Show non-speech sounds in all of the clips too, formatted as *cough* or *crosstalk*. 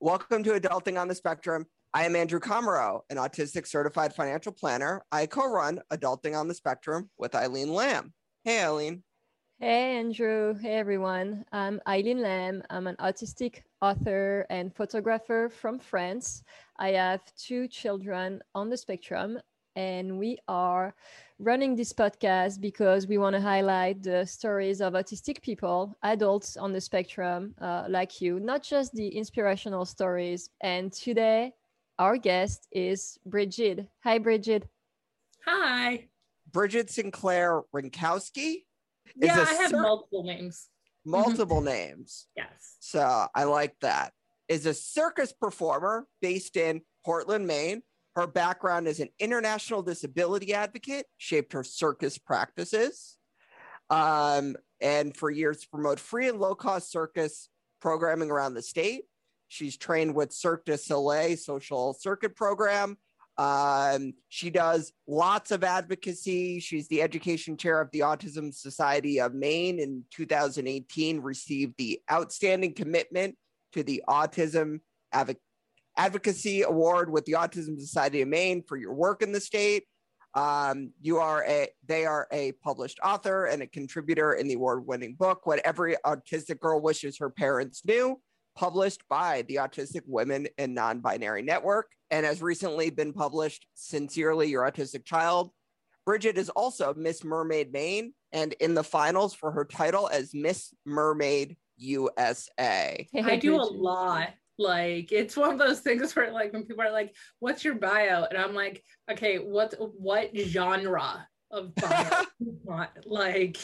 Welcome to Adulting on the Spectrum. I am Andrew Komarow, an autistic certified financial planner. I co run Adulting on the Spectrum with Eileen Lamb. Hey, Eileen. Hey, Andrew. Hey, everyone. I'm Eileen Lamb. I'm an autistic author and photographer from France. I have two children on the spectrum, and we are running this podcast because we want to highlight the stories of autistic people, adults on the spectrum uh, like you, not just the inspirational stories. And today, our guest is Brigid. Hi, Brigid. Hi. Brigid Sinclair Rankowski. Yeah, I have cir- multiple names. *laughs* Multiple names. Yes. So I like that. Is a circus performer based in Portland, Maine her background as an international disability advocate shaped her circus practices. Um, and for years promote free and low cost circus programming around the state. She's trained with Cirque du Soleil social circus program. Um, she does lots of advocacy. She's the education chair of the Autism Society of Maine in 2018, received the Outstanding Commitment to the Autism Advocacy advocacy award with the Autism Society of Maine for your work in the state. Um, you are a they are a published author and a contributor in the award-winning book What Every Autistic Girl Wishes Her Parents Knew, published by the Autistic Women and Non-Binary Network, and has recently been published Sincerely Your Autistic Child. Brigid is also Miss Mermaid Maine and in the finals for her title as Miss Mermaid USA. Hey, I do a lot like it's one of those things where like when people are like, "What's your bio?" and I'm like, "Okay, what what genre of *laughs* bio like?"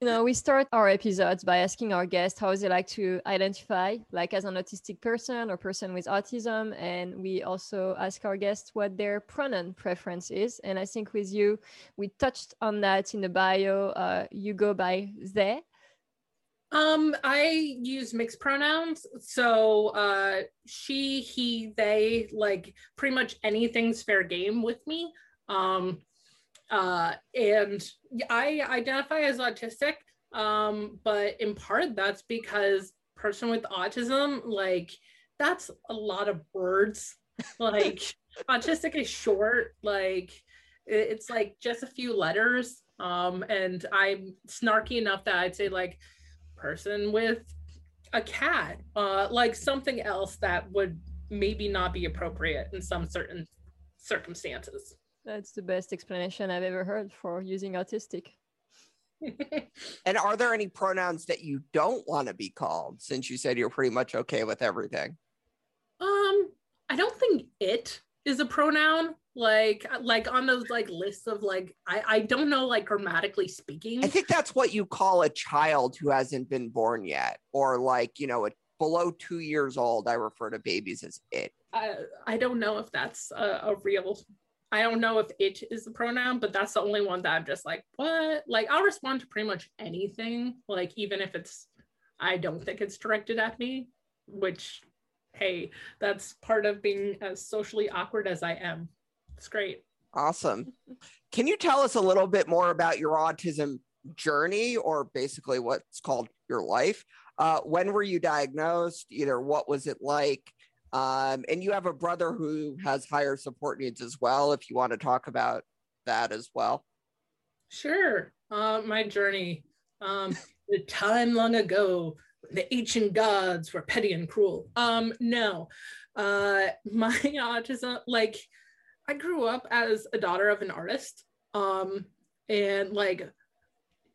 you know we start our episodes by asking our guests how is it like to identify like as an autistic person or person with autism and we also ask our guests what their pronoun preference is and i think with you we touched on that in the bio uh, you go by they um, I use mixed pronouns. So uh she, he, they, like pretty much anything's fair game with me. Um uh and I identify as autistic. Um, but in part that's because person with autism, like that's a lot of words. *laughs* Like autistic is short, like it's like just a few letters. Um, and I'm snarky enough that I'd say like person with a cat, uh, like something else that would maybe not be appropriate in some certain circumstances. That's the best explanation I've ever heard for using autistic. *laughs* and are there any pronouns that you don't want to be called since you said you're pretty much okay with everything? Um, I don't think it is a pronoun like uh, like on those like lists of like I I don't know like grammatically speaking. I think that's what you call a child who hasn't been born yet, or like you know, a, below two years old. I refer to babies as it. I I don't know if that's a, a real. I don't know if it is the pronoun, but that's the only one that I'm just like, what? Like I'll respond to pretty much anything, like even if it's I don't think it's directed at me, which hey, that's part of being as socially awkward as I am. It's great. Awesome. Can you tell us a little bit more about your autism journey or basically what's called your life? Uh, when were you diagnosed? Either what was it like? Um, and you have a brother who has higher support needs as well, if you want to talk about that as well. Sure. Uh, my journey. Um, the time long ago, the ancient gods were petty and cruel. Um, no. Uh, *laughs* my autism, like, I grew up as a daughter of an artist. Um, and like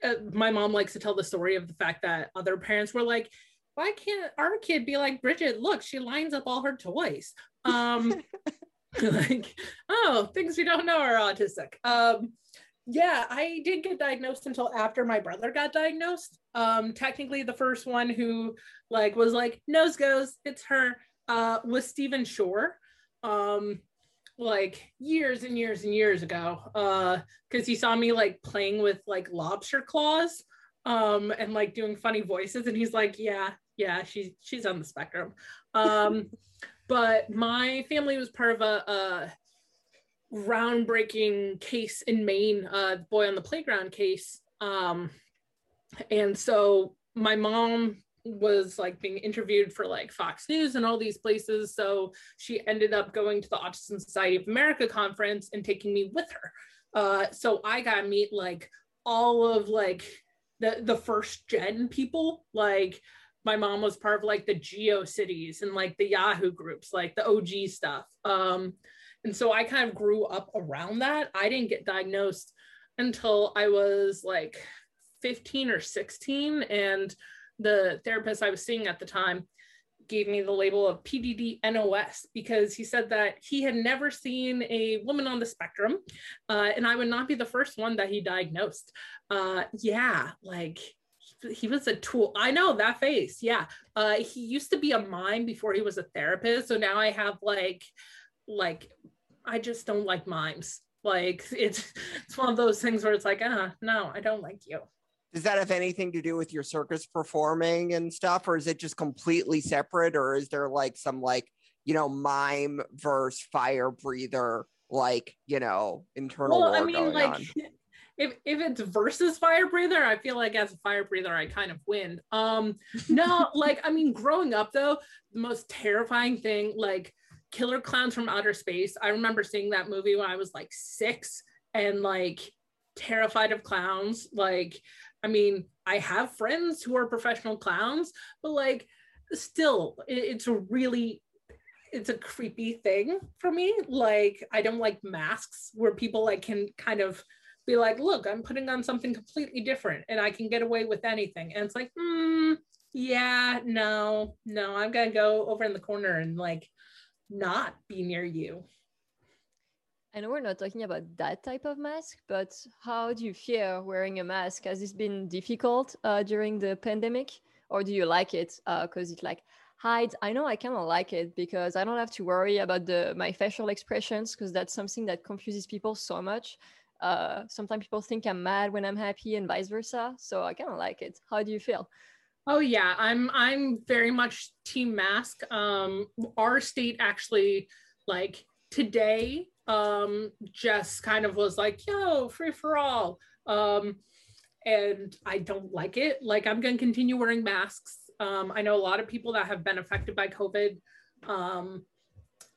uh, my mom likes to tell the story of the fact that other parents were like, why can't our kid be like Brigid? Look, she lines up all her toys. Um, *laughs* *laughs* like, oh, things we don't know are autistic. Um, yeah, I didn't get diagnosed until after my brother got diagnosed. Um, technically, the first one who like was like nose goes, it's her, uh, was Stephen Shore. Um, like years and years and years ago uh because he saw me like playing with like lobster claws um and like doing funny voices and he's like yeah yeah she's she's on the spectrum. Um *laughs* but my family was part of a, a groundbreaking case in maine uh boy on the playground case um and so my mom was like being interviewed for like Fox News and all these places. So she ended up going to the Autism Society of America conference and taking me with her. Uh, so I got to meet like all of like the the first gen people. Like my mom was part of like the GeoCities and like the Yahoo groups, like the OG stuff. Um, and so I kind of grew up around that. I didn't get diagnosed until I was like 15 or 16. And the therapist I was seeing at the time gave me the label of PDD NOS because he said that he had never seen a woman on the spectrum uh, and I would not be the first one that he diagnosed. Uh, yeah, like he was a tool. I know that face. Yeah. Uh, he used to be a mime before he was a therapist. So now I have like, like, I just don't like mimes. Like *laughs* it's, it's one of those things where it's like, ah, no, I don't like you. Does that have anything to do with your circus performing and stuff, or is it just completely separate, or is there like some like you know mime versus fire breather like you know internal well, I mean, like, on? *laughs* if if it's versus fire breather, I feel like as a fire breather, I kind of win. Um, no, *laughs* like I mean, growing up though, the most terrifying thing, like Killer Klowns from Outer Space. I remember seeing that movie when I was like six and like terrified of clowns. Like, I mean, I have friends who are professional clowns, but like, still, it's a really it's a creepy thing for me. Like, I don't like masks where people like can kind of be like, look, I'm putting on something completely different and I can get away with anything. And it's like, hmm, yeah, no, no, I'm gonna go over in the corner and like not be near you. Know we're not talking about that type of mask, but how do you feel wearing a mask? Has this been difficult uh, during the pandemic, or do you like it because uh, it like hides? I know I kind of like it because I don't have to worry about the my facial expressions because that's something that confuses people so much. Uh, sometimes people think I'm mad when I'm happy and vice versa. So I kind of like it. How do you feel? Oh yeah, I'm I'm very much team mask. Um, our state actually like today um just kind of was like, yo, free for all. Um, and I don't like it. Like I'm gonna continue wearing masks. Um, I know a lot of people that have been affected by COVID. Um,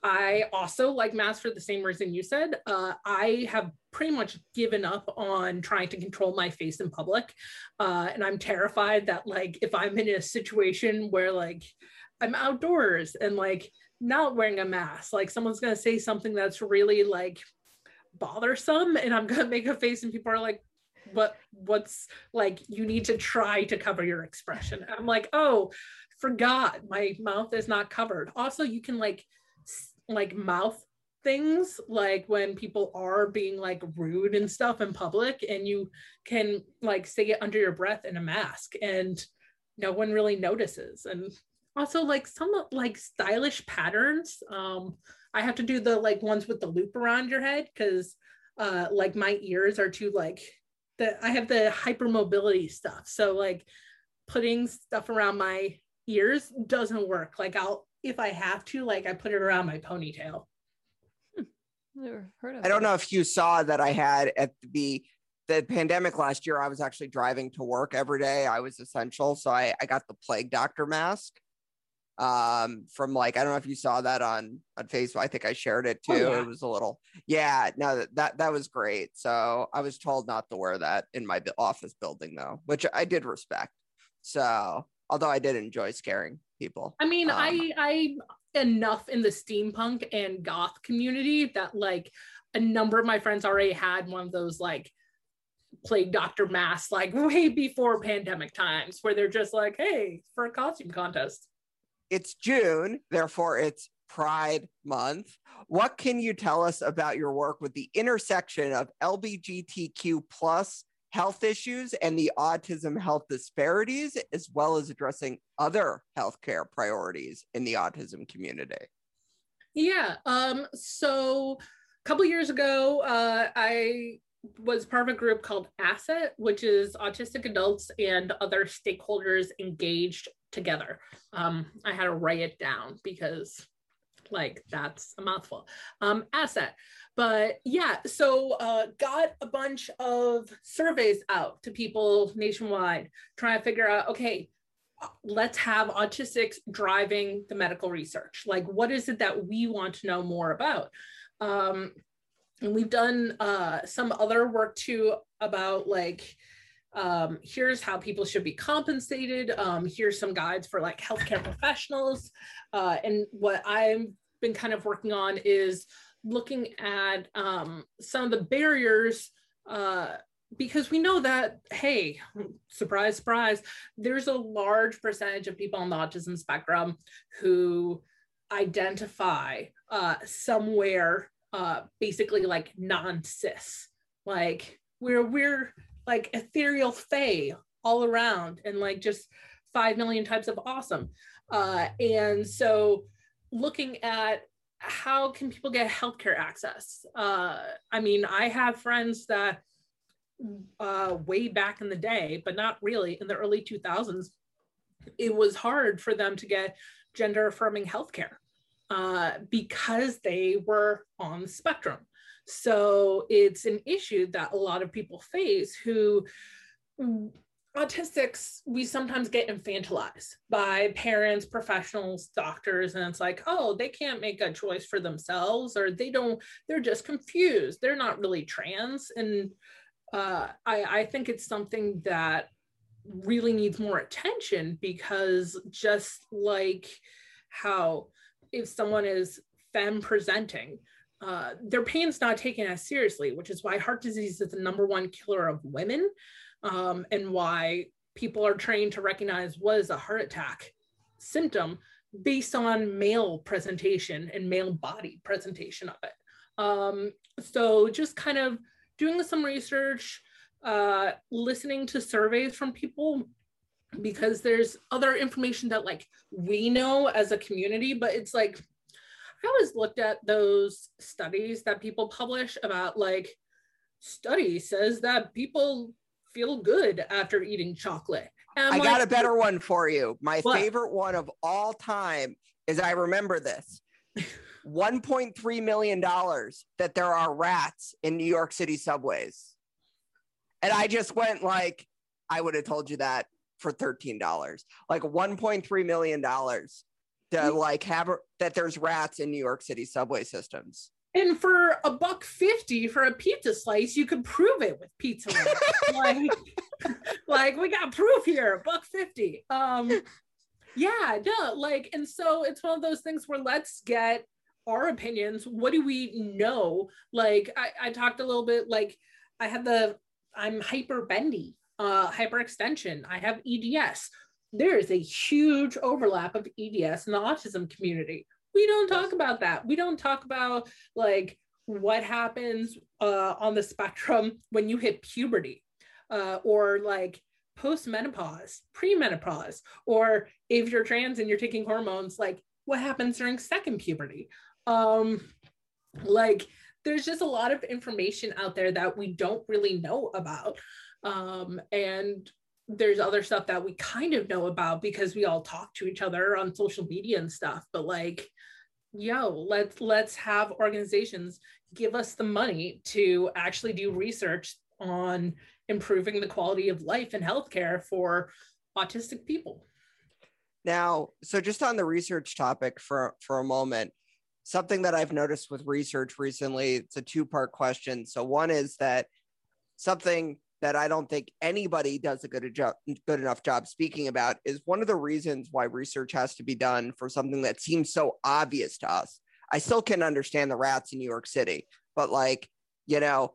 I also like masks for the same reason you said. Uh, I have pretty much given up on trying to control my face in public. Uh, and I'm terrified that, like, if I'm in a situation where, like, I'm outdoors and, like, not wearing a mask, like, someone's going to say something that's really, like, bothersome, and I'm going *laughs* to make a face, and people are like, what what's like you need to try to cover your expression. I'm like oh forgot my mouth is not covered. Also you can like like mouth things like when people are being like rude and stuff in public and you can like say it under your breath in a mask and no one really notices and also like some like stylish patterns um i have to do the like ones with the loop around your head because uh like my ears are too like the i have the hypermobility stuff so like putting stuff around my ears doesn't work like i'll if I have to, like I put it around my ponytail. Hmm. Never heard of I don't know if you saw that I had at the the pandemic last year, I was actually driving to work every day. I was essential. So I, I got the plague doctor mask um from like i don't know if you saw that on on facebook i think i shared it oh, too oh, yeah. it was a little yeah no that that was great so i was told not to wear that in my office building though which i did respect so although i did enjoy scaring people. I mean, um, I I enough in the steampunk and goth community that like a number of my friends already had one of those like plague doctor masks like *laughs* way before pandemic times where they're just like, hey, for a costume contest. It's June, therefore it's Pride Month. What can you tell us about your work with the intersection of LGBTQ plus health issues and the autism health disparities, as well as addressing other healthcare priorities in the autism community? Yeah. Um, so a couple years ago, uh, I was part of a group called AASET, which is autistic adults and other stakeholders engaged together. Um, I had to write it down because like that's a mouthful. Um, AASET. But yeah, so uh, got a bunch of surveys out to people nationwide, trying to figure out, okay, let's have autistics driving the medical research. Like, what is it that we want to know more about? Um, and we've done uh, some other work too about like um, here's how people should be compensated. Um, here's some guides for like healthcare professionals. Uh, and what I've been kind of working on is looking at um, some of the barriers uh, because we know that, hey, surprise, surprise, there's a large percentage of people on the autism spectrum who identify uh, somewhere uh, basically like non-cis. Like we're we're like ethereal fae all around and like just five million types of awesome. Uh, and so looking at how can people get healthcare access? Uh, I mean, I have friends that uh, way back in the day, but not really in the early 2000s, it was hard for them to get gender affirming healthcare uh, because they were on the spectrum. So it's an issue that a lot of people face who autistics we sometimes get infantilized by parents professionals doctors and it's like oh they can't make a choice for themselves or they don't they're just confused. They're not really trans. And uh, I, I think it's something that really needs more attention because just like how if someone is femme presenting, uh, their pain's not taken as seriously, which is why heart disease is the number one killer of women um, and why people are trained to recognize what is a heart attack symptom based on male presentation and male body presentation of it. Um, so just kind of doing some research, uh, listening to surveys from people because there's other information that like we know as a community, but it's like I always looked at those studies that people publish about like study says that people feel good after eating chocolate. I like, got a better one for you. My what? favorite one of all time is I remember this. *laughs* $1.3 million that there are rats in New York City subways. And I just went like, I would have told you that for $13. Like $1.3 million to like have that there's rats in New York City subway systems. And for a buck fifty for a pizza slice, you could prove it with pizza. *laughs* like, *laughs* like we got proof here, buck fifty. Um, yeah, no, like, and so it's one of those things where let's get our opinions. What do we know? Like, I, I talked a little bit. Like, I had the I'm hyper bendy, uh, hyperextension. I have EDS there is a huge overlap of EDS in the autism community. We don't talk about that. We don't talk about like what happens uh, on the spectrum when you hit puberty uh, or like post-menopause, pre-menopause, or if you're trans and you're taking hormones, like what happens during second puberty. Um, like there's just a lot of information out there that we don't really know about. Um, and there's other stuff that we kind of know about because we all talk to each other on social media and stuff but like yo let's let's have organizations give us the money to actually do research on improving the quality of life and healthcare for autistic people. Now so just on the research topic for for a moment something that i've noticed with research recently it's a two part question. So one is that something that I don't think anybody does a good job, good enough job speaking about is one of the reasons why research has to be done for something that seems so obvious to us. I still can understand the rats in New York City, but like, you know,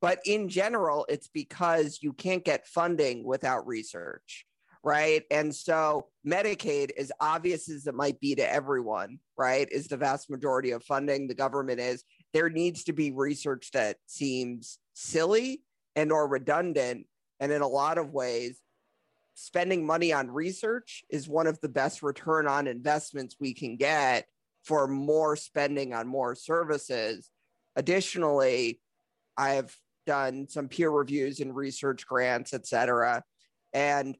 but in general, it's because you can't get funding without research, right? And so Medicaid, as obvious as it might be to everyone, right, is the vast majority of funding the government is. There needs to be research that seems silly and or redundant. And in a lot of ways spending money on research is one of the best return on investments we can get for more spending on more services. Additionally i've done some peer reviews and research grants et cetera. And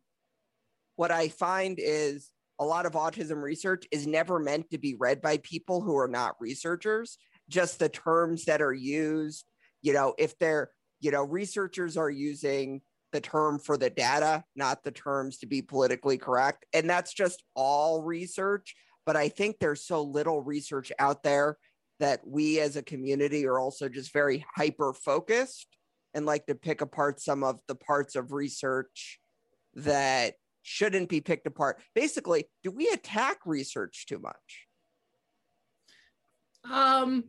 what i find is a lot of autism research is never meant to be read by people who are not researchers just the terms that are used. You know if they're you know researchers are using the term for the data, not the terms to be politically correct. And that's just all research. But I think there's so little research out there that we as a community are also just very hyper focused and like to pick apart some of the parts of research that shouldn't be picked apart. Basically, do we attack research too much? Um,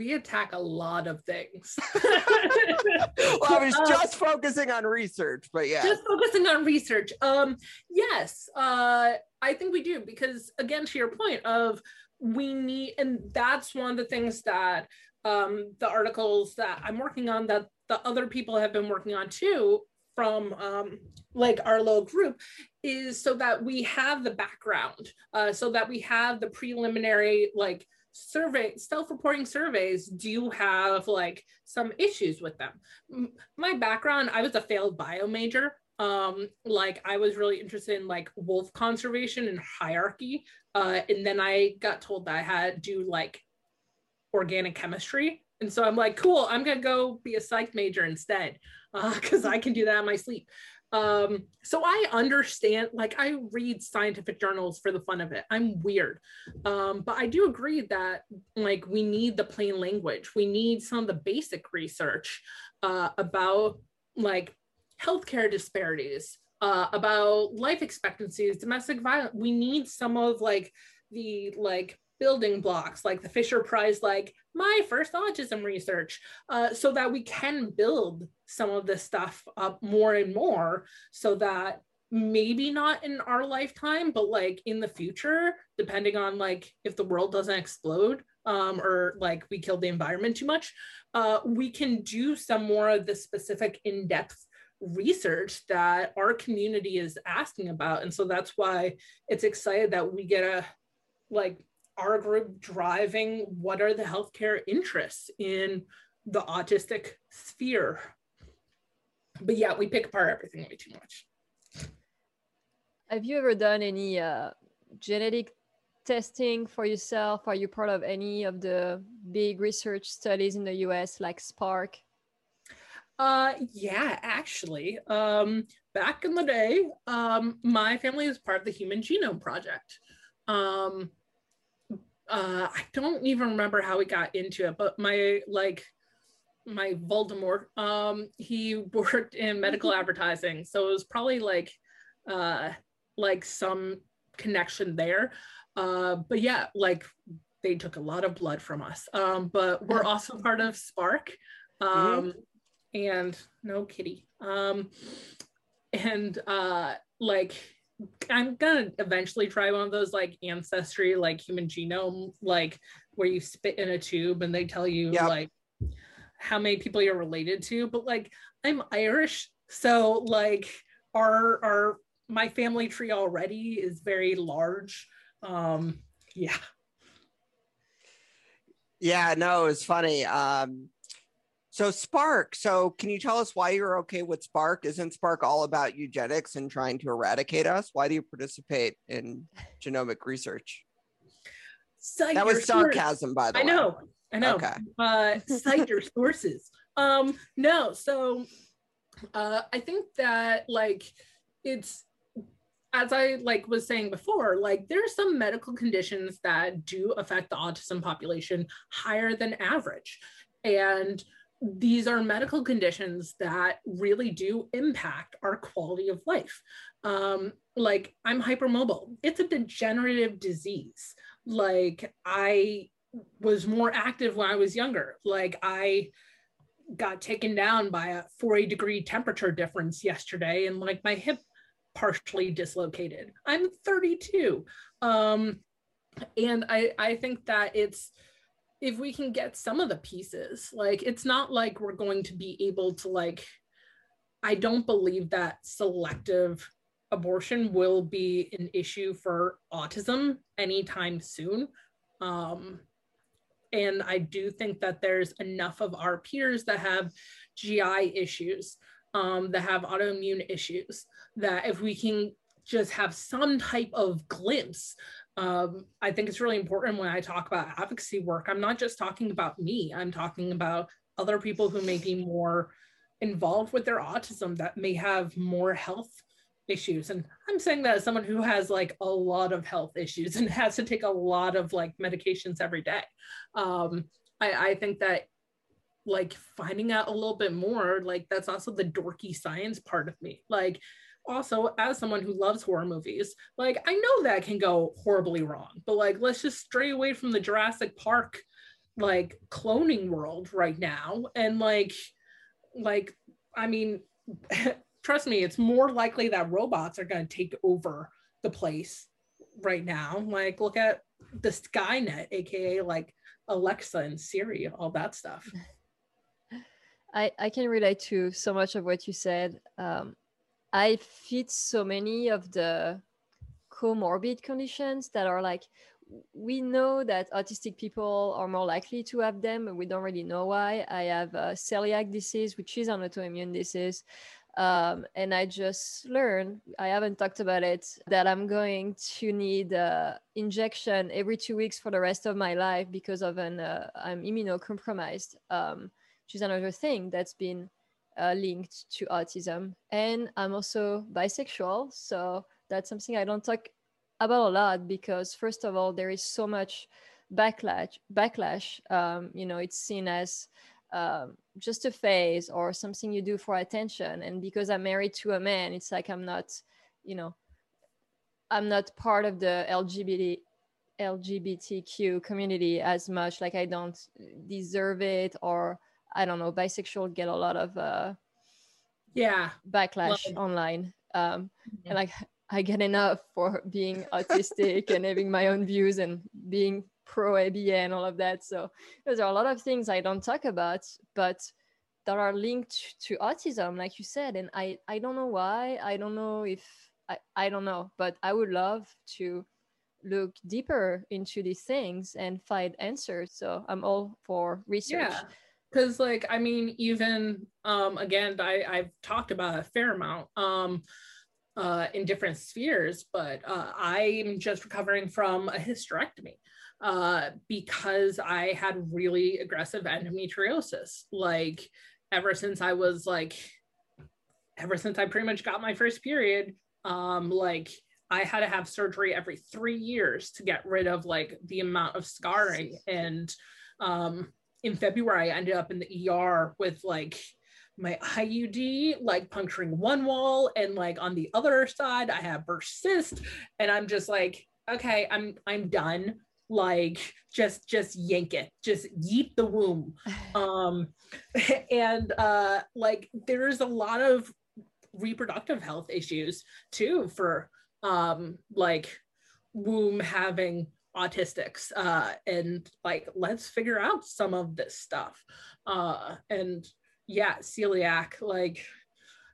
we attack a lot of things. *laughs* well, I was um, just focusing on research, but yeah. Just focusing on research. Um, yes, uh, I think we do because again, to your point of we need, and that's one of the things that um, the articles that I'm working on that the other people have been working on too from um, like our little group is so that we have the background, uh, so that we have the preliminary like survey self-reporting surveys do you have like some issues with them? My background i was a failed bio major. Um like i was really interested in like wolf conservation and hierarchy uh and then i got told that i had to do like organic chemistry. And so i'm like cool i'm gonna go be a psych major instead uh, *laughs* because uh, i can do that in my sleep um, so I understand, like I read scientific journals for the fun of it. I'm weird. Um, but I do agree that like we need the plain language. We need some of the basic research uh, about like healthcare disparities, uh, about life expectancies, domestic violence. We need some of like the like building blocks like the Fisher-Price, like my first autism research, uh, so that we can build some of this stuff up more and more so that maybe not in our lifetime, but like in the future, depending on like if the world doesn't explode um, or like we kill the environment too much, uh, we can do some more of the specific in-depth research that our community is asking about. And so that's why it's excited that we get a like our group driving what are the healthcare interests in the autistic sphere. But yeah, we pick apart everything way too much. Have you ever done any uh, genetic testing for yourself? Are you part of any of the big research studies in the US like Spark? Uh, yeah, actually, um, back in the day, um, my family was part of the Human Genome Project. Um, uh, I don't even remember how we got into it, but my like my Voldemort, um, he *laughs* worked in medical *laughs* advertising, so it was probably like uh like some connection there. Uh, but yeah, like they took a lot of blood from us. Um, but we're also part of Spark, Um, mm-hmm. and no kitty. Um, and uh like I'm gonna eventually try one of those like ancestry, like human genome, like where you spit in a tube and they tell you yep. like how many people you're related to. But like I'm Irish, so like our our my family tree already is very large. Um, yeah. Yeah, no, it's funny. Um, so Spark. So can you tell us why you're okay with Spark? Isn't Spark all about eugenics and trying to eradicate us? Why do you participate in genomic research? Cite that was sarcasm, by the I way. I know. I know. Okay. Uh, *laughs* cite your sources. Um, no, so uh, I think that like it's as I like was saying before, like there are some medical conditions that do affect the autism population higher than average. And these are medical conditions that really do impact our quality of life. Um, like I'm hypermobile, it's a degenerative disease. Like I was more active when I was younger. Like I got taken down by a 40 degree temperature difference yesterday and like my hip partially dislocated. I'm 32. Um, and I, I think that it's, if we can get some of the pieces like it's not like we're going to be able to like i don't believe that selective abortion will be an issue for autism anytime soon. Um, and i do think that there's enough of our peers that have gi issues um, that have autoimmune issues that if we can just have some type of glimpse um, I think it's really important when I talk about advocacy work. I'm not just talking about me, I'm talking about other people who may be more involved with their autism that may have more health issues and i'm saying that as someone who has like a lot of health issues *laughs* and has to take a lot of like medications every day um i i think that like finding out a little bit more like that's also the dorky science part of me like also as someone who loves horror movies like i know that can go horribly wrong but like let's just stray away from the jurassic park like cloning world right now and like like i mean *laughs* trust me it's more likely that robots are going to take over the place right now like look at the skynet aka like alexa and siri all that stuff *laughs* I, I can relate to so much of what you said. Um, I fit so many of the comorbid conditions that are like, we know that autistic people are more likely to have them, but we don't really know why. I have a celiac disease, which is an autoimmune disease. Um, and I just learned, I haven't talked about it, that I'm going to need an injection every two weeks for the rest of my life because of an, uh, I'm immunocompromised. Um, which is another thing that's been uh, linked to autism. And I'm also bisexual. So that's something I don't talk about a lot because, first of all, there is so much backlash. Backlash, um, you know, it's seen as um, just a phase or something you do for attention. And because I'm married to a man, it's like I'm not, you know, I'm not part of the LGBT LGBTQ community as much. Like I don't deserve it or I don't know, bisexual get a lot of uh, yeah backlash Love. online. Um, mm-hmm. And like *laughs* I get enough for being autistic and having my own views and being pro ABA and all of that. So there are a lot of things I don't talk about, but that are linked to autism, like you said. And I, I don't know why. I don't know if I, I don't know, but I would love to look deeper into these things and find answers. So I'm all for research. Yeah because like i mean even um again i i've talked about a fair amount um uh in different spheres but uh i'm just recovering from a hysterectomy uh because i had really aggressive endometriosis. Like ever since i was like ever since i pretty much got my first period um like I had to have surgery every three years to get rid of like the amount of scarring and um in February, I ended up in the ER with like my IUD like puncturing one wall and like on the other side I have burst cyst and I'm just like okay I'm I'm done. Like just just yank it. Just yeet the womb *sighs* um *laughs* and uh like there's a lot of reproductive health issues too for um like womb having autistics uh, and like let's figure out some of this stuff. Uh, and yeah celiac like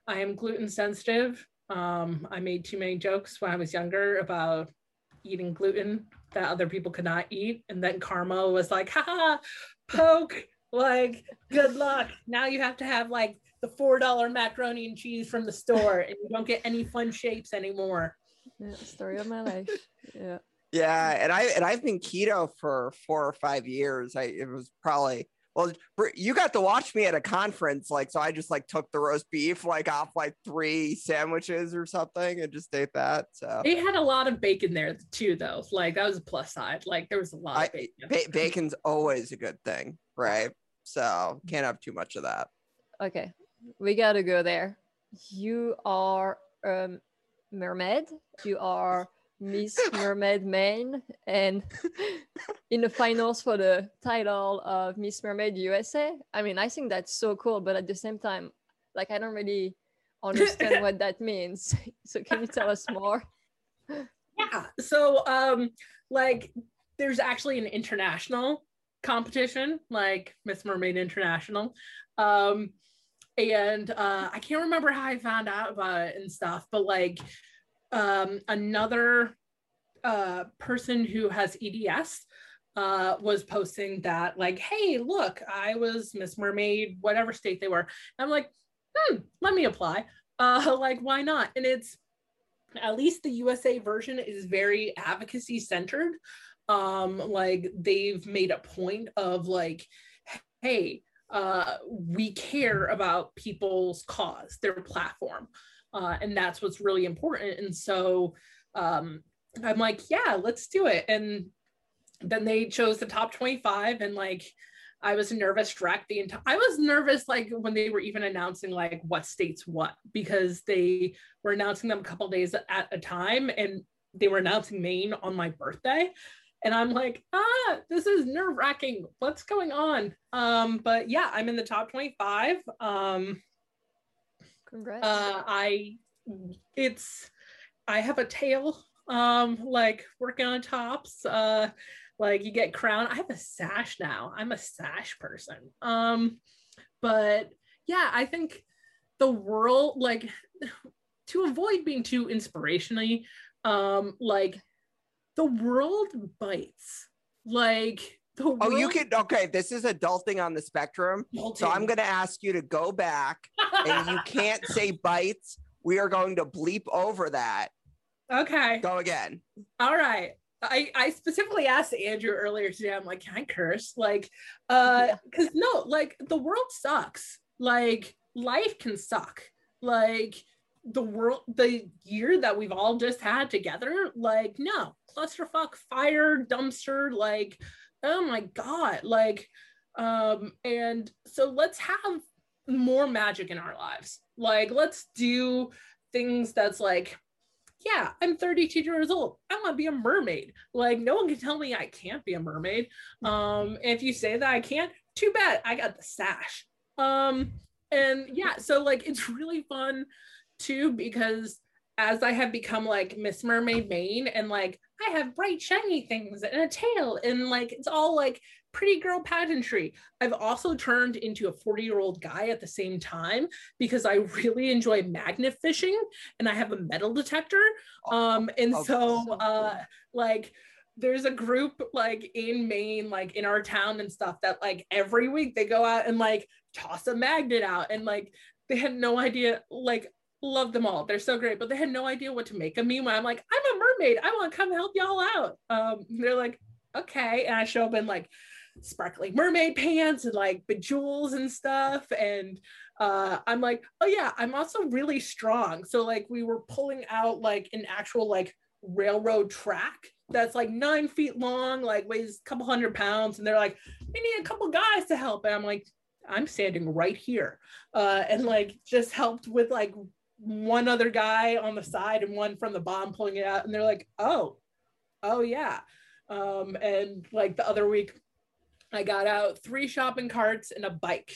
i am gluten sensitive. Um, i made too many jokes when i was younger about eating gluten that other people could not eat. And then karma was like haha poke like good luck. Now you have to have like the four dollar macaroni and cheese from the store and you don't get any fun shapes anymore. Yeah, story of my life. Yeah yeah, and I and I've been keto for four or five years. I it was probably well, you got to watch me at a conference, like so. I just like took the roast beef like off like three sandwiches or something, and just ate that. So they had a lot of bacon there too, though. Like that was a plus side. Like there was a lot I, of bacon. Ba- bacon's always a good thing, right? So can't have too much of that. Okay, we got to go there. You are um mermaid. You are Miss Mermaid Maine and *laughs* in the finals for the title of Miss Mermaid USA. I mean, I think that's so cool, but at the same time, like I don't really understand *laughs* what that means. *laughs* So can you tell us more? Yeah. So um like there's actually an international competition like Miss Mermaid International. Um and uh I can't remember how I found out about it and stuff, but like um, another uh, person who has EDS uh, was posting that, like, hey, look, I was Miss Mermaid, whatever state they were. And I'm like, hmm, let me apply. *laughs* Uh, like, why not? And it's at least the USA version is very advocacy centered. Um, like, they've made a point of, like, hey, uh, we care about people's cause, their platform. Uh, and that's what's really important. And so um, I'm like, yeah, let's do it. And then they chose the top 25 and like I was nervous wreck the entire I was nervous like when they were even announcing like what states what because they were announcing them a couple days at a time and they were announcing Maine on my birthday and I'm like ah this is nerve wracking what's going on um but yeah I'm in the top 25 um Congrats. uh I it's I have a tail um like working on tops uh like you get crown. I have a sash now. I'm a sash person. Um but yeah i think the world like *sighs* to avoid being too inspirationally um like the world bites. Like Oh, you can. Okay, this is adulting on the spectrum. So I'm going to ask you to go back and you can't *laughs* say bites. We are going to bleep over that. okay Go again. all right I, I specifically asked Andrew earlier today. I'm like, can I curse? Like, uh, because no, like the world sucks. Like life can suck. Like the world, the year that we've all just had together. Like, no, clusterfuck, fire, dumpster. Like, oh my god. Like, um, and so let's have more magic in our lives. Like, let's do things that's like yeah, I'm 32 years old. I want to be a mermaid. Like no one can tell me I can't be a mermaid. Um, if you say that I can't, too bad. I got the sash. Um, and yeah, so like it's really fun too because as I have become like Miss Mermaid Maine and like I have bright shiny things and a tail and like it's all like pretty girl pageantry. I've also turned into a 40 year old guy at the same time because I really enjoy magnet fishing and I have a metal detector. Um, and Oh, so, so uh, like, there's a group like in Maine, like in our town and stuff that like every week they go out and like toss a magnet out and like they had no idea, like, love them all. They're so great, but they had no idea what to make of me when I'm like, I'm a mermaid. I want to come help y'all out. Um, they're like, okay. And I show up in like sparkly mermaid pants and like bejewels and stuff. And uh, I'm like, oh yeah, I'm also really strong. So like we were pulling out like an actual like railroad track that's like nine feet long, like weighs a couple hundred pounds. And they're like, we need a couple guys to help. And I'm like, I'm standing right here. Uh, and like just helped with like one other guy on the side and one from the bottom pulling it out. And they're like, oh, oh yeah. Um, and like the other week, I got out three shopping carts and a bike.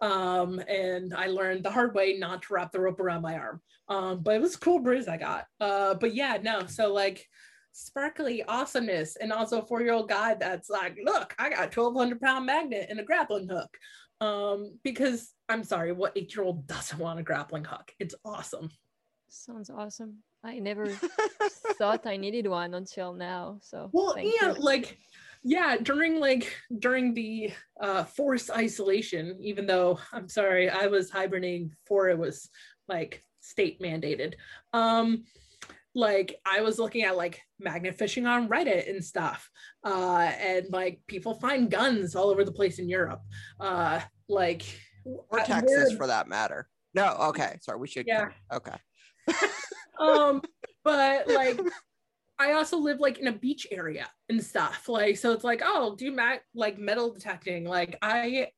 Um, and I learned the hard way not to wrap the rope around my arm. Um, but it was a cool bruise I got. Uh, but yeah, no, so like sparkly awesomeness, and also a four-year-old guy that's like, look, I got 1200 pound magnet and a grappling hook. Um, because I'm sorry, what eight-year-old doesn't want a grappling hook? It's awesome. Sounds awesome. I never *laughs* thought I needed one until now. So Well, yeah, you. like yeah, during like during the uh forced isolation, even though I'm sorry, I was hibernating before it was like state mandated. Um like I was looking at like magnet fishing on Reddit and stuff. Uh and like people find guns all over the place in Europe. Uh like Or Texas for that matter. No, okay. Sorry, we should. Yeah. Okay. *laughs* um but *laughs* like i also live like in a beach area and stuff like so it's like oh do mag like metal detecting like i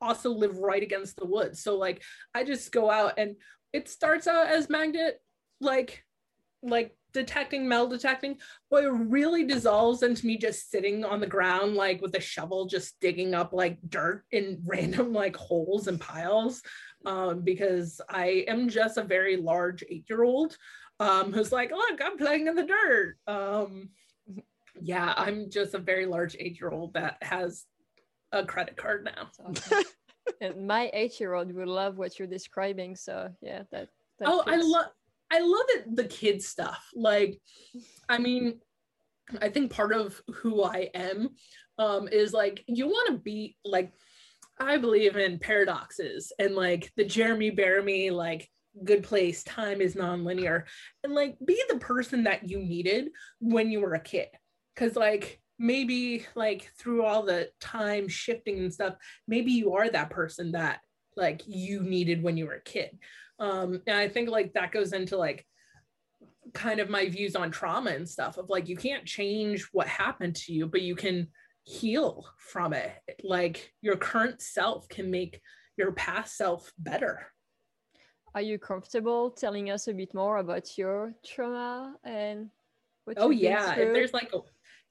also live right against the woods so like i just go out and it starts out as magnet like like detecting metal detecting but it really dissolves into me just sitting on the ground like with a shovel just digging up like dirt in *laughs* random like holes and piles um, because I am just a very large eight year old um, who's like, look, I'm playing in the dirt. Um, yeah, I'm just a very large eight year old that has a credit card now. Awesome. and my eight-year-old would love what you're describing. So yeah, that. that oh, I love. I love it, the kid stuff. Like, I mean, I think part of who I am um, is like you want to be like I believe in paradoxes and like the Jeremy Bearimy like good place time is nonlinear. And like be the person that you needed when you were a kid. Because like maybe like through all the time shifting and stuff maybe you are that person that like you needed when you were a kid um and i think like that goes into like kind of my views on trauma and stuff of like you can't change what happened to you but you can heal from it. Like your current self can make your past self better. Are you comfortable telling us a bit more about your trauma and what oh yeah. There's like a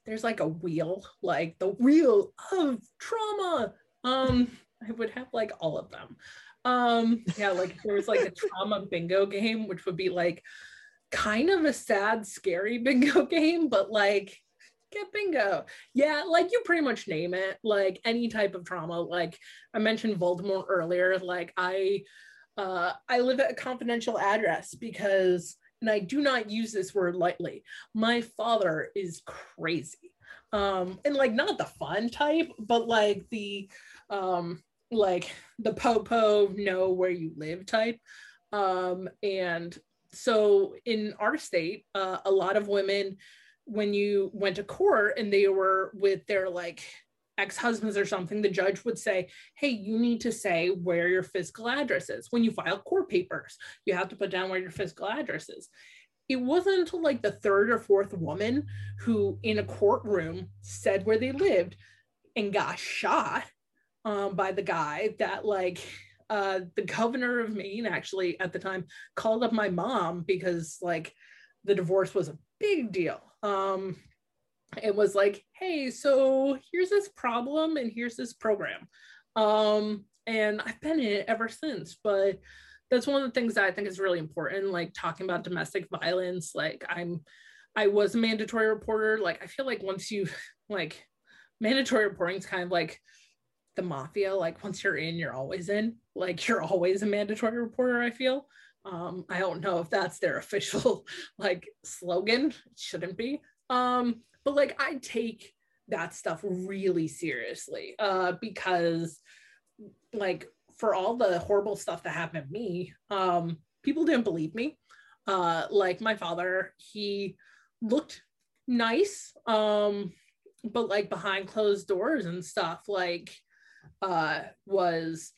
there's like a wheel like the wheel of trauma um i would have like all of them um yeah like there was like a trauma bingo game which would be like kind of a sad scary *laughs* bingo game but like get bingo yeah like you pretty much name it like any type of trauma like i mentioned voldemort earlier like i uh i live at a confidential address because and I do not use this word lightly. My father is crazy. Um, and like not the fun type, but like the um like the popo know where you live type. Um, and so in our state, uh, a lot of women, when you went to court and they were with their like ex-husbands or something, the judge would say, hey, you need to say where your physical address is. When you file court papers, you have to put down where your physical address is. It wasn't until like the third or fourth woman who in a courtroom said where they lived and got shot um, by the guy that like uh, the governor of Maine actually at the time called up my mom because like the divorce was a big deal. Um, it was like, hey, so here's this problem and here's this program. Um, and I've been in it ever since. But that's one of the things that I think is really important, like talking about domestic violence. Like I'm I was a mandatory reporter. Like I feel like once you *laughs* like mandatory reporting is kind of like the mafia. Like once you're in, you're always in. Like you're always a mandatory reporter, I feel. Um, I don't know if that's their *laughs* official like slogan. It shouldn't be. Um, but like I take that stuff really seriously uh, because like for all the horrible stuff that happened to me, um, people didn't believe me. Uh, like my father, he looked nice, um, but like behind closed doors and stuff, like uh, was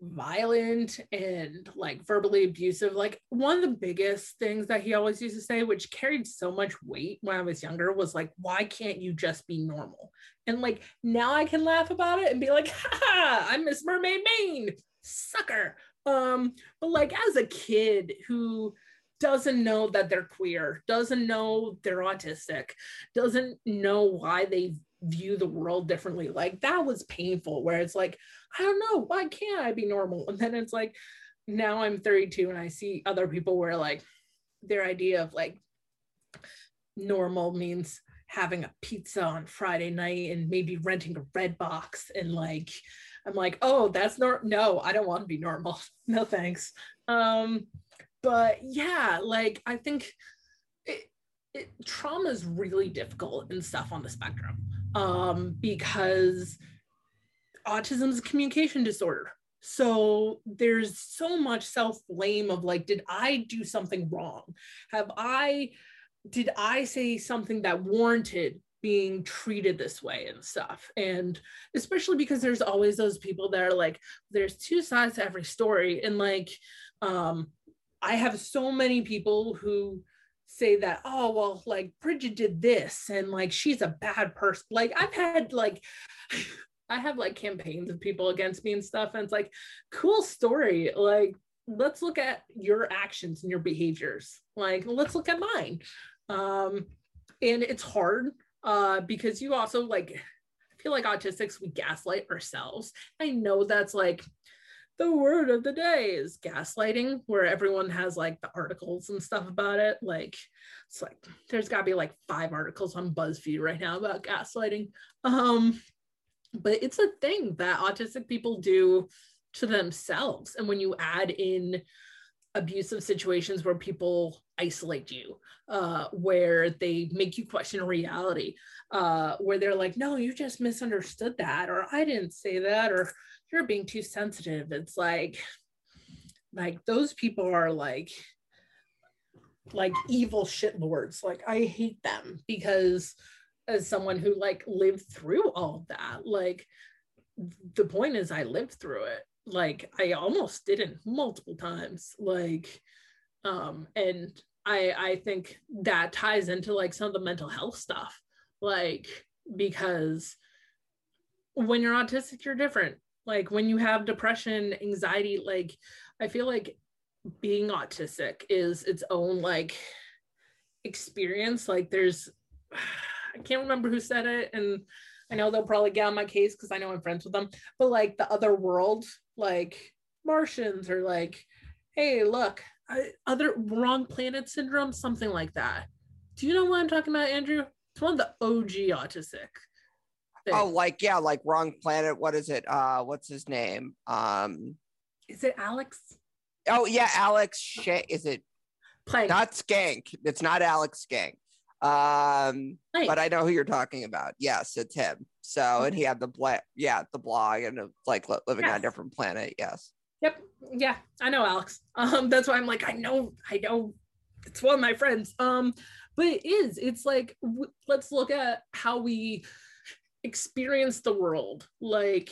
violent and like verbally abusive. Like one of the biggest things that he always used to say, which carried so much weight when I was younger, was like, why can't you just be normal? And like now I can laugh about it and be like, ha, I'm Miss Mermaid Maine, sucker. Um, but like as a kid who doesn't know that they're queer, doesn't know they're autistic, doesn't know why they view the world differently. Like that was painful, where it's like, I don't know, why can't I be normal? *laughs* And then it's like, now I'm 32 and I see other people where like their idea of like normal means having a pizza on Friday night and maybe renting a red box and like I'm like, oh, that's not no, I don't want to be normal. *laughs* no thanks. Um, but yeah, like I think it, it trauma is really difficult and stuff on the spectrum um, because autism is a communication disorder. So there's so much self blame of like, did I do something wrong? Have I, did I say something that warranted being treated this way and stuff? And especially because there's always those people that are like, there's two sides to every story. And like, um, I have so many people who say that oh well like Brigid did this and like she's a bad person like i've had like *laughs* i have like campaigns of people against me and stuff and it's like cool story like let's look at your actions and your behaviors like let's look at mine um and it's hard uh because you also like I feel like autistics we gaslight ourselves. I know that's like the word of the day is gaslighting, where everyone has like the articles and stuff about it. Like, it's like there's got to be like five articles on BuzzFeed right now about gaslighting. Um, but it's a thing that autistic people do to themselves. And when you add in abusive situations where people isolate you, uh, where they make you question reality, uh, where they're like, no, you just misunderstood that, or I didn't say that, or you're being too sensitive. It's like, like those people are like, like evil shit lords. Like I hate them because as someone who like lived through all that like the point is i lived through it like i almost didn't multiple times like um and i i think that ties into like some of the mental health stuff like because when you're autistic you're different like when you have depression anxiety like i feel like being autistic is its own like experience. Like there's *sighs* i can't remember who said it and i know they'll probably get on my case because i know i'm friends with them but like the other world like martians or like hey look I, other wrong planet syndrome something like that. Do you know what i'm talking about andrew? It's one of the og autistic. Oh like yeah like wrong planet what is it uh what's his name um is it alex oh yeah alex Sh- is it Plank. not skank it's not alex skank um Plank. but i know who you're talking about yes it's him so and he had the bla- yeah the blog and like li- living on a different planet yes Yep. Yeah, I know Alex. Um, that's why I'm like, I know, I know, it's one of my friends. Um, but it is. It's like, w- let's look at how we experience the world, like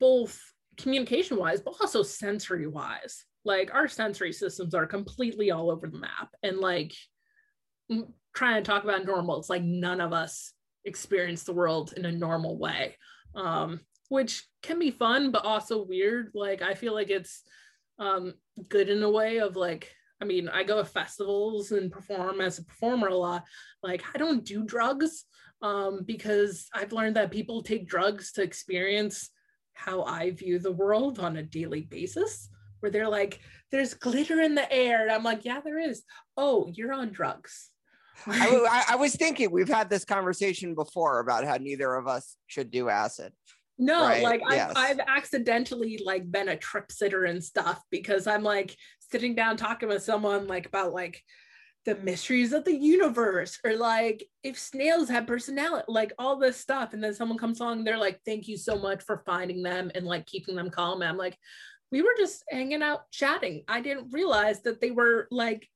both communication wise, but also sensory wise. Like our sensory systems are completely all over the map, and like trying to talk about normal, it's like none of us experience the world in a normal way. Um, which can be fun but also weird like i feel like it's um good in a way of like i mean i go to festivals and perform as a performer a lot like i don't do drugs um because i've learned that people take drugs to experience how i view the world on a daily basis where they're like there's glitter in the air. And i'm like yeah there is. Oh you're on drugs. I was thinking we've had this conversation before about how neither of us should do acid. No, Right, like. I've, I've accidentally like been a trip sitter and stuff because I'm like sitting down talking with someone like about like the mysteries of the universe or like if snails have personality, like all this stuff. And then someone comes along, they're like, thank you so much for finding them and like keeping them calm. And I'm like, we were just hanging out chatting. I didn't realize that they were like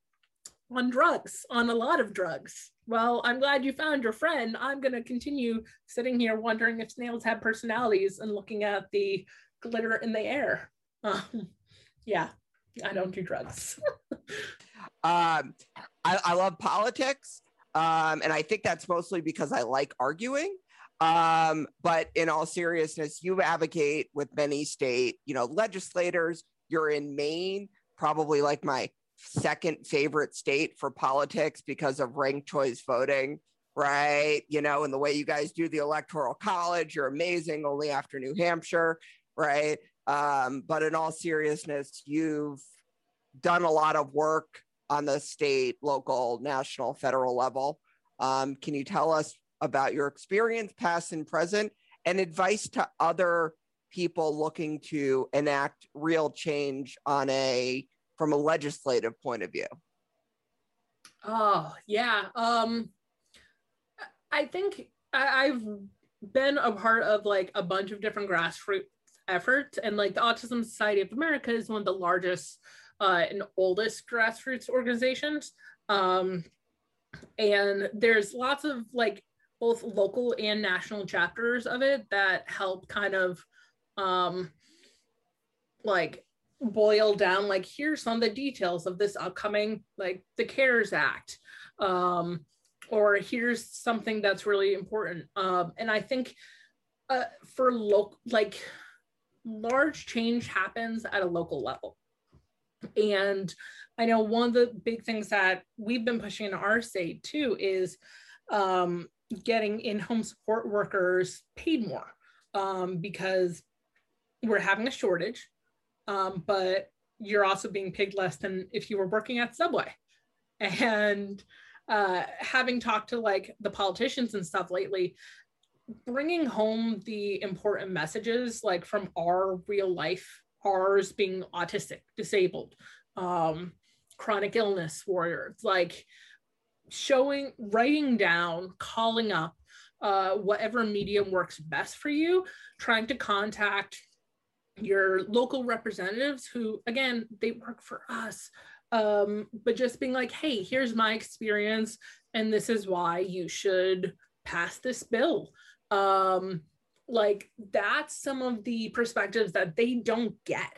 on drugs, on a lot of drugs. Well, I'm glad you found your friend. I'm going to continue sitting here wondering if snails have personalities and looking at the glitter in the air. Um, yeah, I don't do drugs. *laughs* um I, I love politics um and i think that's mostly because i like arguing. Um but in all seriousness you advocate with many state you know legislators. You're in maine probably like my second favorite state for politics because of ranked choice voting right? You know and the way you guys do the electoral college you're amazing only after new hampshire right? Um but in all seriousness you've done a lot of work on the state, local, national, federal level. Um, can you tell us about your experience, past and present, and advice to other people looking to enact real change on a from a legislative point of view? Oh, yeah. Um I think I, I've been a part of like a bunch of different grassroots efforts and like the Autism Society of America is one of the largest uh, and oldest grassroots organizations. Um, and there's lots of like both local and national chapters of it that help kind of um, like boil down like here's some of the details of this upcoming like the cares act um, or here's something that's really important um, and i think uh, for local like large change happens at a local level and I know one of the big things that we've been pushing in our state too is um, getting in home support workers paid more um, because we're having a shortage, um, but you're also being paid less than if you were working at Subway. And uh, having talked to like the politicians and stuff lately, bringing home the important messages like from our real life ours being autistic disabled um chronic illness warriors like showing writing down calling up uh whatever medium works best for you trying to contact your local representatives who again they work for us um but just being like hey here's my experience and this is why you should pass this bill. Um like that's some of the perspectives that they don't get.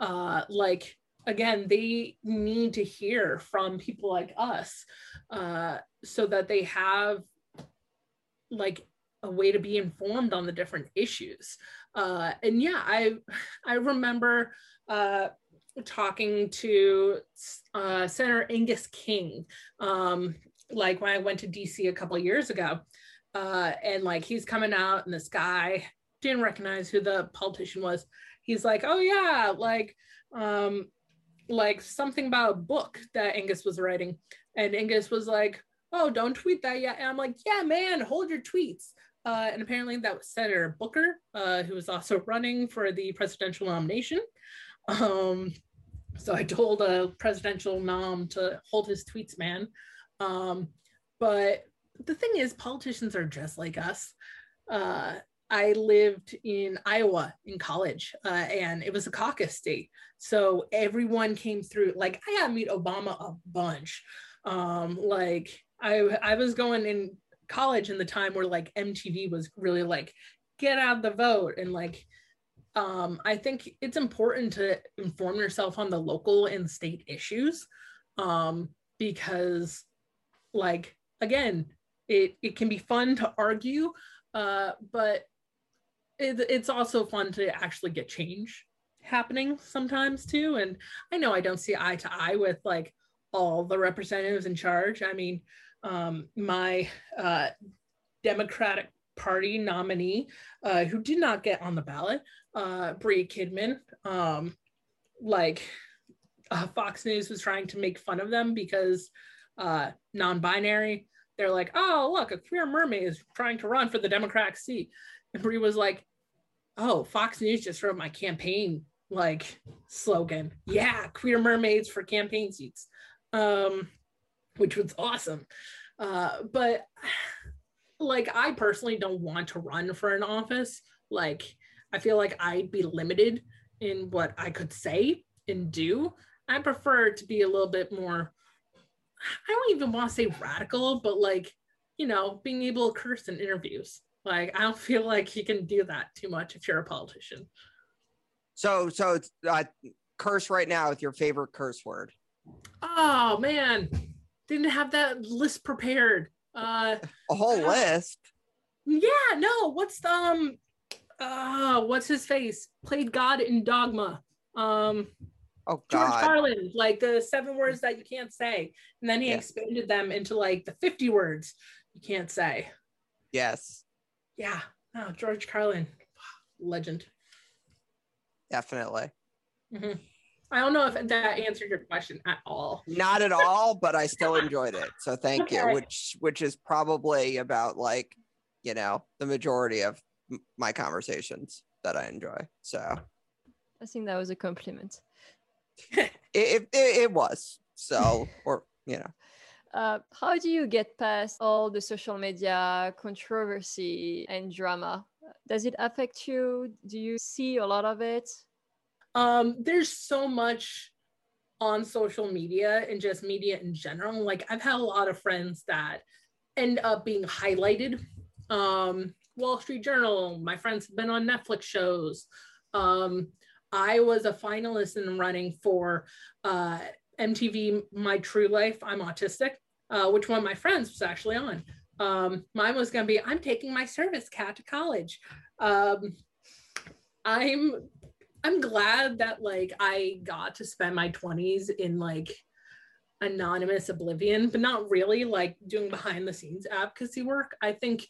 Uh like again they need to hear from people like us uh so that they have like a way to be informed on the different issues. Uh and yeah i *laughs* i remember uh talking to uh senator angus king um like when i went to dc a couple years ago uh, and like he's coming out, and this guy didn't recognize who the politician was. He's like, "Oh yeah, like, um, like something about a book that Angus was writing," and Angus was like, "Oh, don't tweet that yet." And I'm like, "Yeah, man, hold your tweets." Uh, and apparently that was Senator Booker, uh, who was also running for the presidential nomination. Um, so I told a presidential nom to hold his tweets, man. Um, but the thing is, politicians are just like us. Uh, I lived in Iowa in college, uh, and it was a caucus state. So everyone came through. Like I got to meet Obama a bunch. Um, like I, I was going in college in the time where like MTV was really like get out the vote and like um, I think it's important to inform yourself on the local and state issues um, because like again it, it can be fun to argue, uh, but it, it's also fun to actually get change happening sometimes too. And I know I don't see eye to eye with like all the representatives in charge. I mean, um, my uh, Democratic Party nominee, uh, who did not get on the ballot, uh, Bre Kidman, um, like uh, Fox News was trying to make fun of them because uh, non-binary they're like, oh, look, a queer mermaid is trying to run for the Democratic seat. And Bre was like, oh, Fox News just wrote my campaign like slogan. Yeah, queer mermaids for campaign seats, um, which was awesome. Uh, but like, I personally don't want to run for an office. Like, I feel like I'd be limited in what I could say and do. I prefer to be a little bit more I don't even want to say radical, but like, you know, being able to curse in interviews. Like, I don't feel like you can do that too much if you're a politician. So, so uh, curse right now with your favorite curse word. Oh man, didn't have that list prepared. Uh, *laughs* a whole uh, list. Yeah, no. What's the um, uh, what's his face? Played God in Dogma. Um, Oh God. George Carlin, like the seven words that you can't say. And then he yes. expanded them into like the 50 words you can't say. Yes. Yeah. Oh, George Carlin. Legend. Definitely. Mm-hmm. I don't know if that answered your question at all. Not at all, but I still *laughs* enjoyed it. So thank okay. you. Which which is probably about like, you know, the majority of my conversations that I enjoy. So I think that was a compliment. *laughs* it, it, it was. So *laughs* or you know. Uh, how do you get past all the social media controversy and drama? Does it affect you? Do you see a lot of it? Um, there's so much on social media and just media in general. Like i've had a lot of friends that end up being highlighted. Um, wall street journal my friends have been on netflix shows. Um, I was a finalist in running for uh, MTV My True Life. I'm autistic, uh, which one of my friends was actually on. Um, mine was going to be I'm taking my service cat to college. Um, I'm I'm glad that like I got to spend my 20s in like anonymous oblivion, but not really like doing behind the scenes advocacy work. I think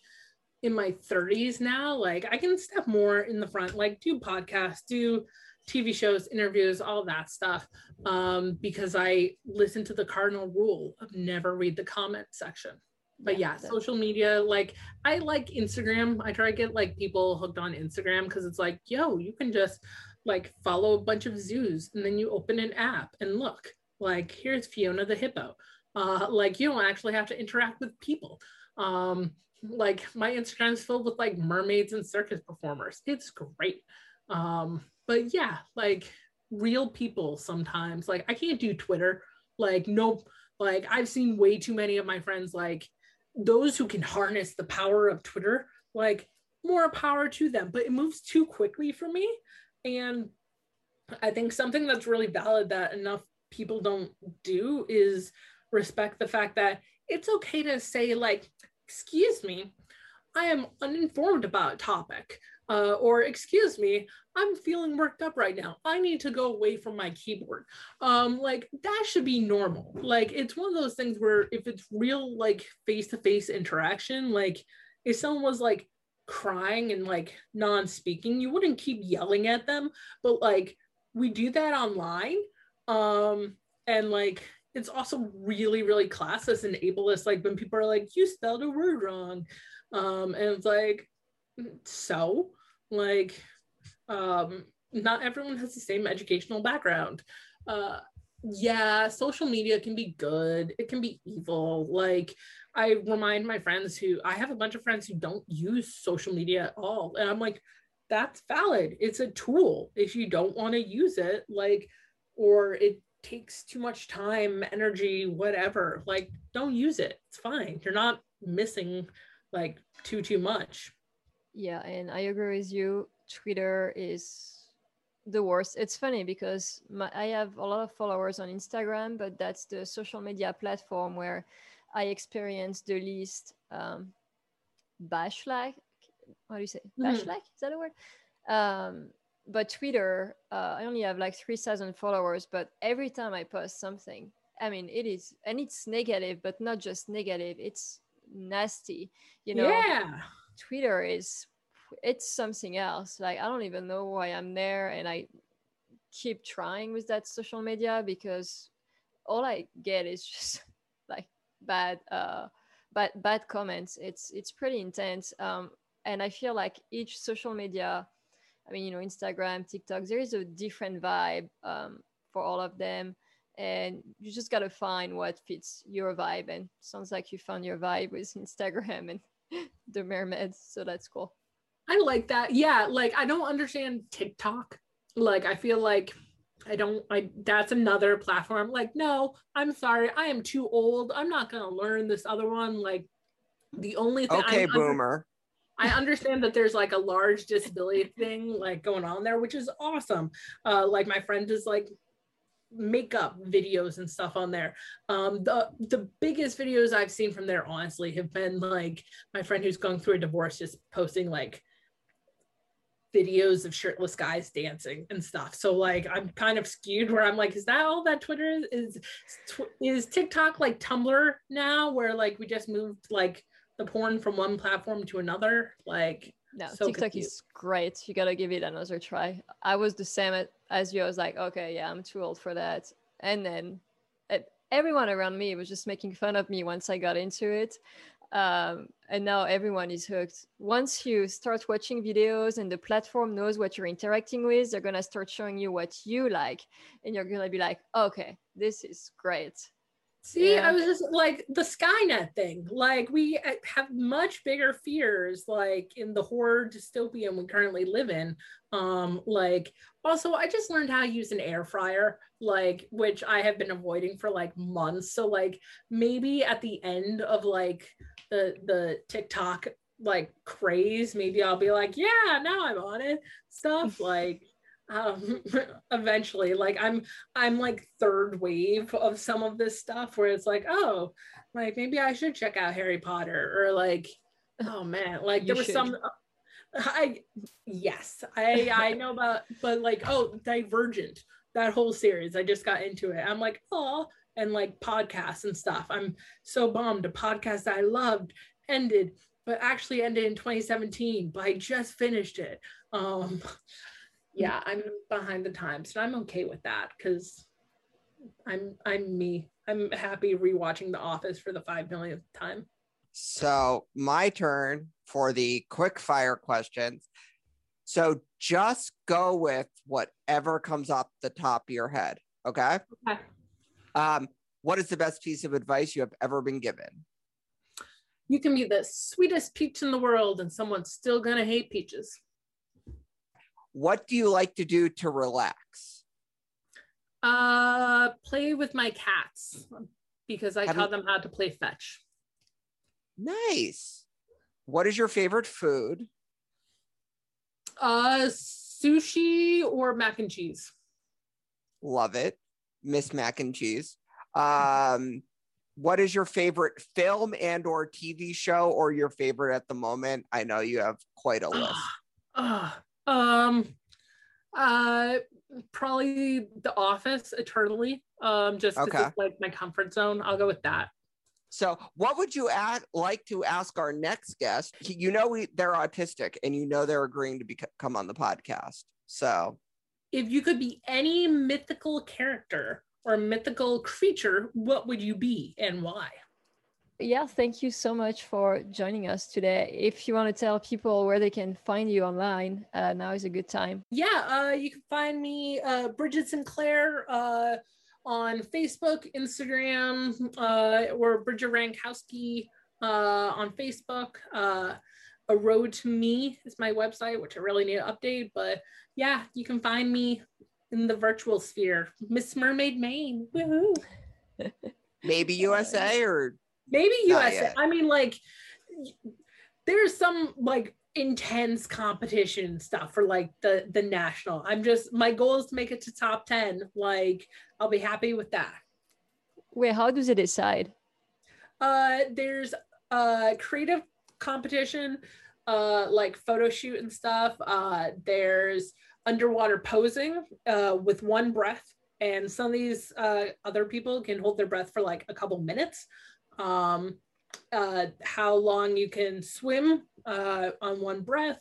in my 30s now, like I can step more in the front, like do podcasts, do TV shows, interviews, all that stuff, um, because I listen to the cardinal rule of never read the comment section. But yeah, yeah social media, like I like Instagram. I try to get like people hooked on Instagram because it's like, yo, you can just like follow a bunch of zoos and then you open an app and look, like here's Fiona the hippo. Uh, like you don't actually have to interact with people. Um, like my Instagram is filled with like mermaids and circus performers. It's great. Um, but yeah, like real people sometimes. Like I can't do Twitter. Like no, like I've seen way too many of my friends like those who can harness the power of Twitter, like more power to them, but it moves too quickly for me. And I think something that's really valid that enough people don't do is respect the fact that it's okay to say, like, excuse me, I am uninformed about a topic. Uh, or excuse me, I'm feeling worked up right now. I need to go away from my keyboard. Um, like that should be normal. Like it's one of those things where if it's real like face-to-face interaction, like if someone was like crying and like non-speaking, you wouldn't keep yelling at them. But like we do that online. Um, and like it's also really, really classist and ableist. Like when people are like, you spelled a word wrong. Um, and it's like, so like um not everyone has the same educational background. Uh yeah social media can be good. It can be evil. Like i remind my friends who i have a bunch of friends who don't use social media at all. And i'm like that's valid. It's a tool. If you don't want to use it like or it takes too much time energy whatever like don't use it. It's fine. You're not missing like too too much yeah, and I agree with you. Twitter is the worst. It's funny because my, I have a lot of followers on Instagram, but that's the social media platform where I experience the least um, bashlag. What do you say? Mm-hmm. Bashlag? Is that a word? Um, but Twitter, uh, I only have like 3,000 followers, but every time I post something, I mean, it is, and it's negative, but not just negative, it's nasty, you know? Yeah Twitter is it's something else. Like I don't even know why I'm there and I keep trying with that social media because all I get is *laughs* just like bad uh bad bad comments. It's it's pretty intense. Um and I feel like each social media I mean, you know, Instagram, TikTok, there is a different vibe um, for all of them. And you just got to find what fits your vibe. And sounds like you found your vibe with *laughs* Instagram and *laughs* the mermaids. So that's cool. I like that. Yeah, like I don't understand TikTok. Like I feel like I don't I that's another platform. Like, no, I'm sorry. I am too old. I'm not gonna learn this other one. Like the only thing Okay, I boomer. I understand that there's like a large disability thing like going on there, which is awesome. Uh like my friend is like makeup videos and stuff on there. Um, the the biggest videos I've seen from there, honestly, have been like my friend who's going through a divorce, just posting like videos of shirtless guys dancing and stuff. So like I'm kind of skewed where I'm like, is that all that Twitter is? Is, is TikTok like Tumblr now, where like we just moved like the porn from one platform to another? Like no, so TikTok confused. is great. You gotta give it another try. I was the same as you. I was like, okay, yeah, I'm too old for that. And then it, everyone around me was just making fun of me once I got into it. Um, and now everyone is hooked. Once you start watching videos and the platform knows what you're interacting with, they're gonna start showing you what you like, and you're gonna be like, okay, this is great. See, yeah. I was just like the Skynet thing. Like we uh, have much bigger fears, like in the horror dystopian we currently live in. Um, like also, I just learned how to use an air fryer, like which I have been avoiding for like months. So like maybe at the end of like the the TikTok like craze, maybe I'll be like, yeah, now I'm on it. Stuff like um *laughs* eventually like i'm i'm like third wave of some of this stuff where it's like oh like maybe i should check out harry potter or like oh man like you there was should. some i yes i i know about but like oh divergent that whole series i just got into it. I'm like oh and like podcasts and stuff. I'm so bummed. A podcast i loved ended but actually ended in 2017 but i just finished it. Um yeah, I'm behind the times, and I'm okay with that because I'm I'm me. I'm happy rewatching The Office for the five millionth time. So my turn for the quick fire questions. So just go with whatever comes off the top of your head. Okay. Okay. Um, what is the best piece of advice you have ever been given? You can be the sweetest peach in the world, and someone's still gonna hate peaches what do you like to do to relax? Uh, play with my cats because I Have taught you... them how to play fetch. Nice. What is your favorite food? Uh, sushi or mac and cheese. Love it. Miss Mac and Cheese. Um, what is your favorite film and or TV show or your favorite at the moment? I know you have quite a list. Uh, um, uh, probably The Office eternally. Um, just Okay. it's like my comfort zone. I'll go with that. So, what would you add, like to ask our next guest? You know, we, they're autistic, and you know they're agreeing to be, come on the podcast. So, If you could be any mythical character or mythical creature, what would you be and why? Yeah, thank you so much for joining us today. If you want to tell people where they can find you online, uh, now is a good time. Yeah, uh, you can find me, uh, Brigid Sinclair, uh, on Facebook, Instagram, uh, or Brigid Rankowski uh, on Facebook. Uh, a Road to Me is my website, which I really need to update. But yeah, you can find me in the virtual sphere. Miss Mermaid Maine. Woohoo. *laughs* maybe USA *laughs* or Maybe Not USA. I mean, like, there's some like intense competition stuff for like the the national. I'm just my goal is to make it to top ten. Like, I'll be happy with that. Wait, how does it decide? Uh, there's uh creative competition, uh, like photo shoot and stuff. Uh, there's underwater posing uh, with one breath, and some of these uh, other people can hold their breath for like a couple minutes. Um, uh, how long you can swim uh, on one breath,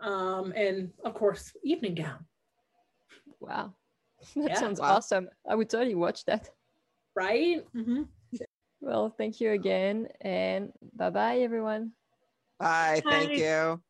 um, and of course, evening gown. Wow. *laughs* That Yeah. sounds Wow. awesome. I would totally watch that. Right? Mhm. Well, thank you again and bye bye, everyone. bye. Thank Bye. you.